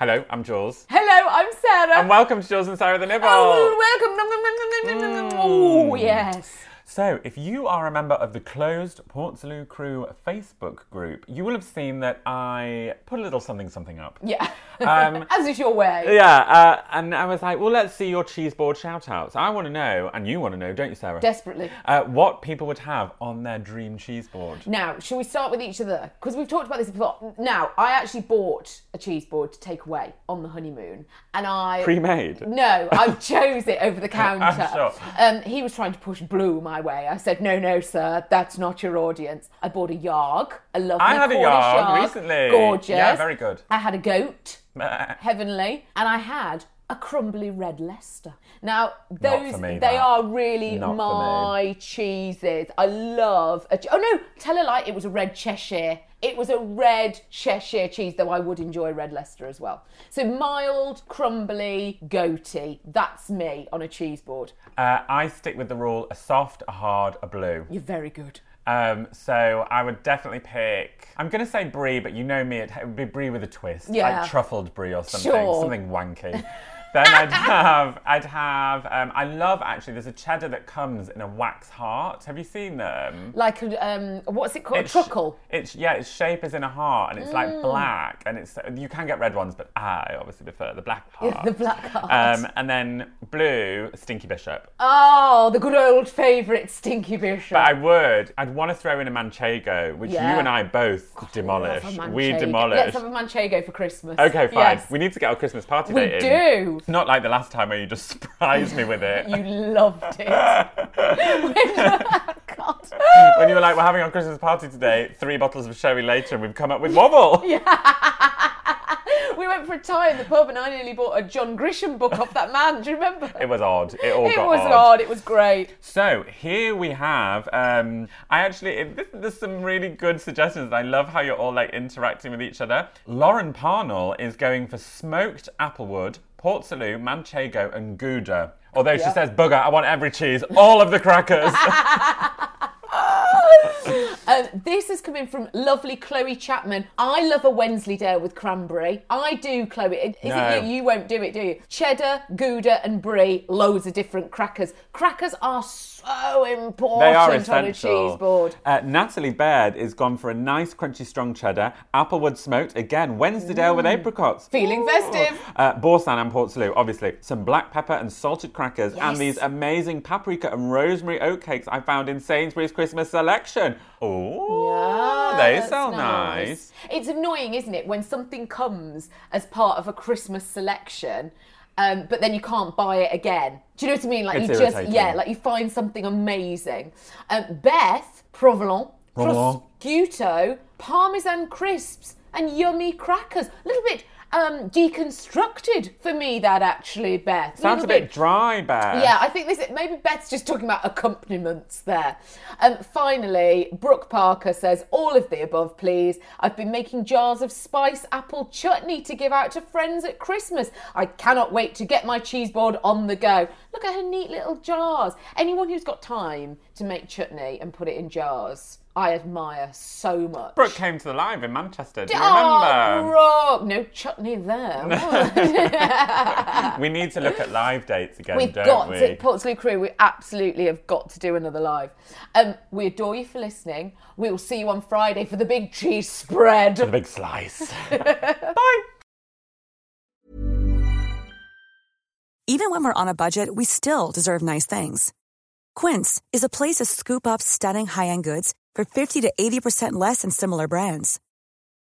Hello, I'm Jules. Hello, I'm Sarah. And welcome to Jules and Sarah the Nibble. oh, welcome. Oh, yes. So, if you are a member of the closed Portslade Crew Facebook group, you will have seen that I put a little something something up. Yeah. Um, As is your way. Yeah, uh, and I was like, well, let's see your cheese board shout outs. I want to know, and you want to know, don't you, Sarah? Desperately. Uh, what people would have on their dream cheese board. Now, shall we start with each other? Because we've talked about this before. Now, I actually bought a cheese board to take away on the honeymoon, and I Pre made. No, I chose it over the counter. Sure. um, he was trying to push blue my way. I said, no, no, sir, that's not your audience. I bought a yarg, a lovely I had a yarg yarg, recently. Gorgeous. Yeah, very good. I had a goat, heavenly, and I had a crumbly red Leicester. Now, those me, they that. are really Not my cheeses. I love a che- Oh no, tell a lie, it was a red Cheshire. It was a red Cheshire cheese, though I would enjoy red Leicester as well. So mild, crumbly, goaty. That's me on a cheese board. Uh, I stick with the rule a soft, a hard, a blue. You're very good. Um, so I would definitely pick. I'm going to say brie, but you know me, it would be brie with a twist, Yeah. like truffled brie or something, Sure. something wanky. then I'd have, I'd have. Um, I love actually. There's a cheddar that comes in a wax heart. Have you seen them? Like a, um, what's it called? It's- Truckle. It's yeah, its shape is in a heart, and it's Mm. like black, and it's you can get red ones, but I obviously prefer the black heart. the black heart. Um, and then blue, Stinky Bishop. Oh, the good old favourite Stinky Bishop. But I would. I'd want to throw in a manchego, which Yeah. you and I both demolish. Love a We demolish. Let's have a manchego for Christmas. Okay, fine. Yes. We need to get our Christmas party We date in. It's not like the last time where you just surprised me with it. You loved it. God. when you were like, we're having our Christmas party today, three bottles of sherry later, and we've come up with wobble. Yeah. We went for a tie in the pub and I nearly bought a John Grisham book off that man. Do you remember? It was odd. It all It was odd. odd. It was great. So here we have. Um, I actually it, this, there's some really good suggestions. I love how you're all like interacting with each other. Lauren Parnell is going for smoked applewood, Port Salut, Manchego, and Gouda. Although she says, "Bugger, I want every cheese, all of the crackers." Um, this is coming from lovely Chloe Chapman. I love a Wensleydale with cranberry. I do, Chloe. Is No. it you? You won't do it, do you? Cheddar, Gouda, and brie. Loads of different crackers. Crackers are so important They are essential. on a cheese board. Uh, Natalie Baird is gone for a nice, crunchy, strong cheddar, applewood smoked again, Wensleydale with apricots. Feeling festive. Uh, Boursin and Port Salut, obviously. Some black pepper and salted crackers, and these amazing paprika and rosemary oatcakes I found in Sainsbury's Christmas selection. Oh, they sound nice. It's annoying, isn't it, when something comes as part of a Christmas selection, um, but then you can't buy it again. Do you know what I mean? Like It's you just, yeah, like you find something amazing. Um, Beth Provolone, Provolone. prosciutto, parmesan crisps, and yummy crackers. A little bit um, deconstructed for me. That actually, Beth. Sounds a Little bit dry, Bear. yeah, I think this maybe Beth's just talking about accompaniments there. Um, finally, Brooke Parker says, All of the above, please. I've been making jars of spice apple chutney to give out to friends at Christmas. I cannot wait to get my cheese board on the go. Look at her neat little jars. Anyone who's got time to make chutney and put it in jars I admire so much. Brooke came to the live in Manchester. Do you Oh, remember? Brooke! No chutney there. we need to look at live dates again, We've don't got we? to, Portslade Crew, we absolutely have got to do another live. Um, we adore you for listening. We will see you on Friday for the big cheese spread. The big slice. Bye. Even when we're on a budget, we still deserve nice things. Quince is a place to scoop up stunning high-end goods for 50 to 80% less than similar brands.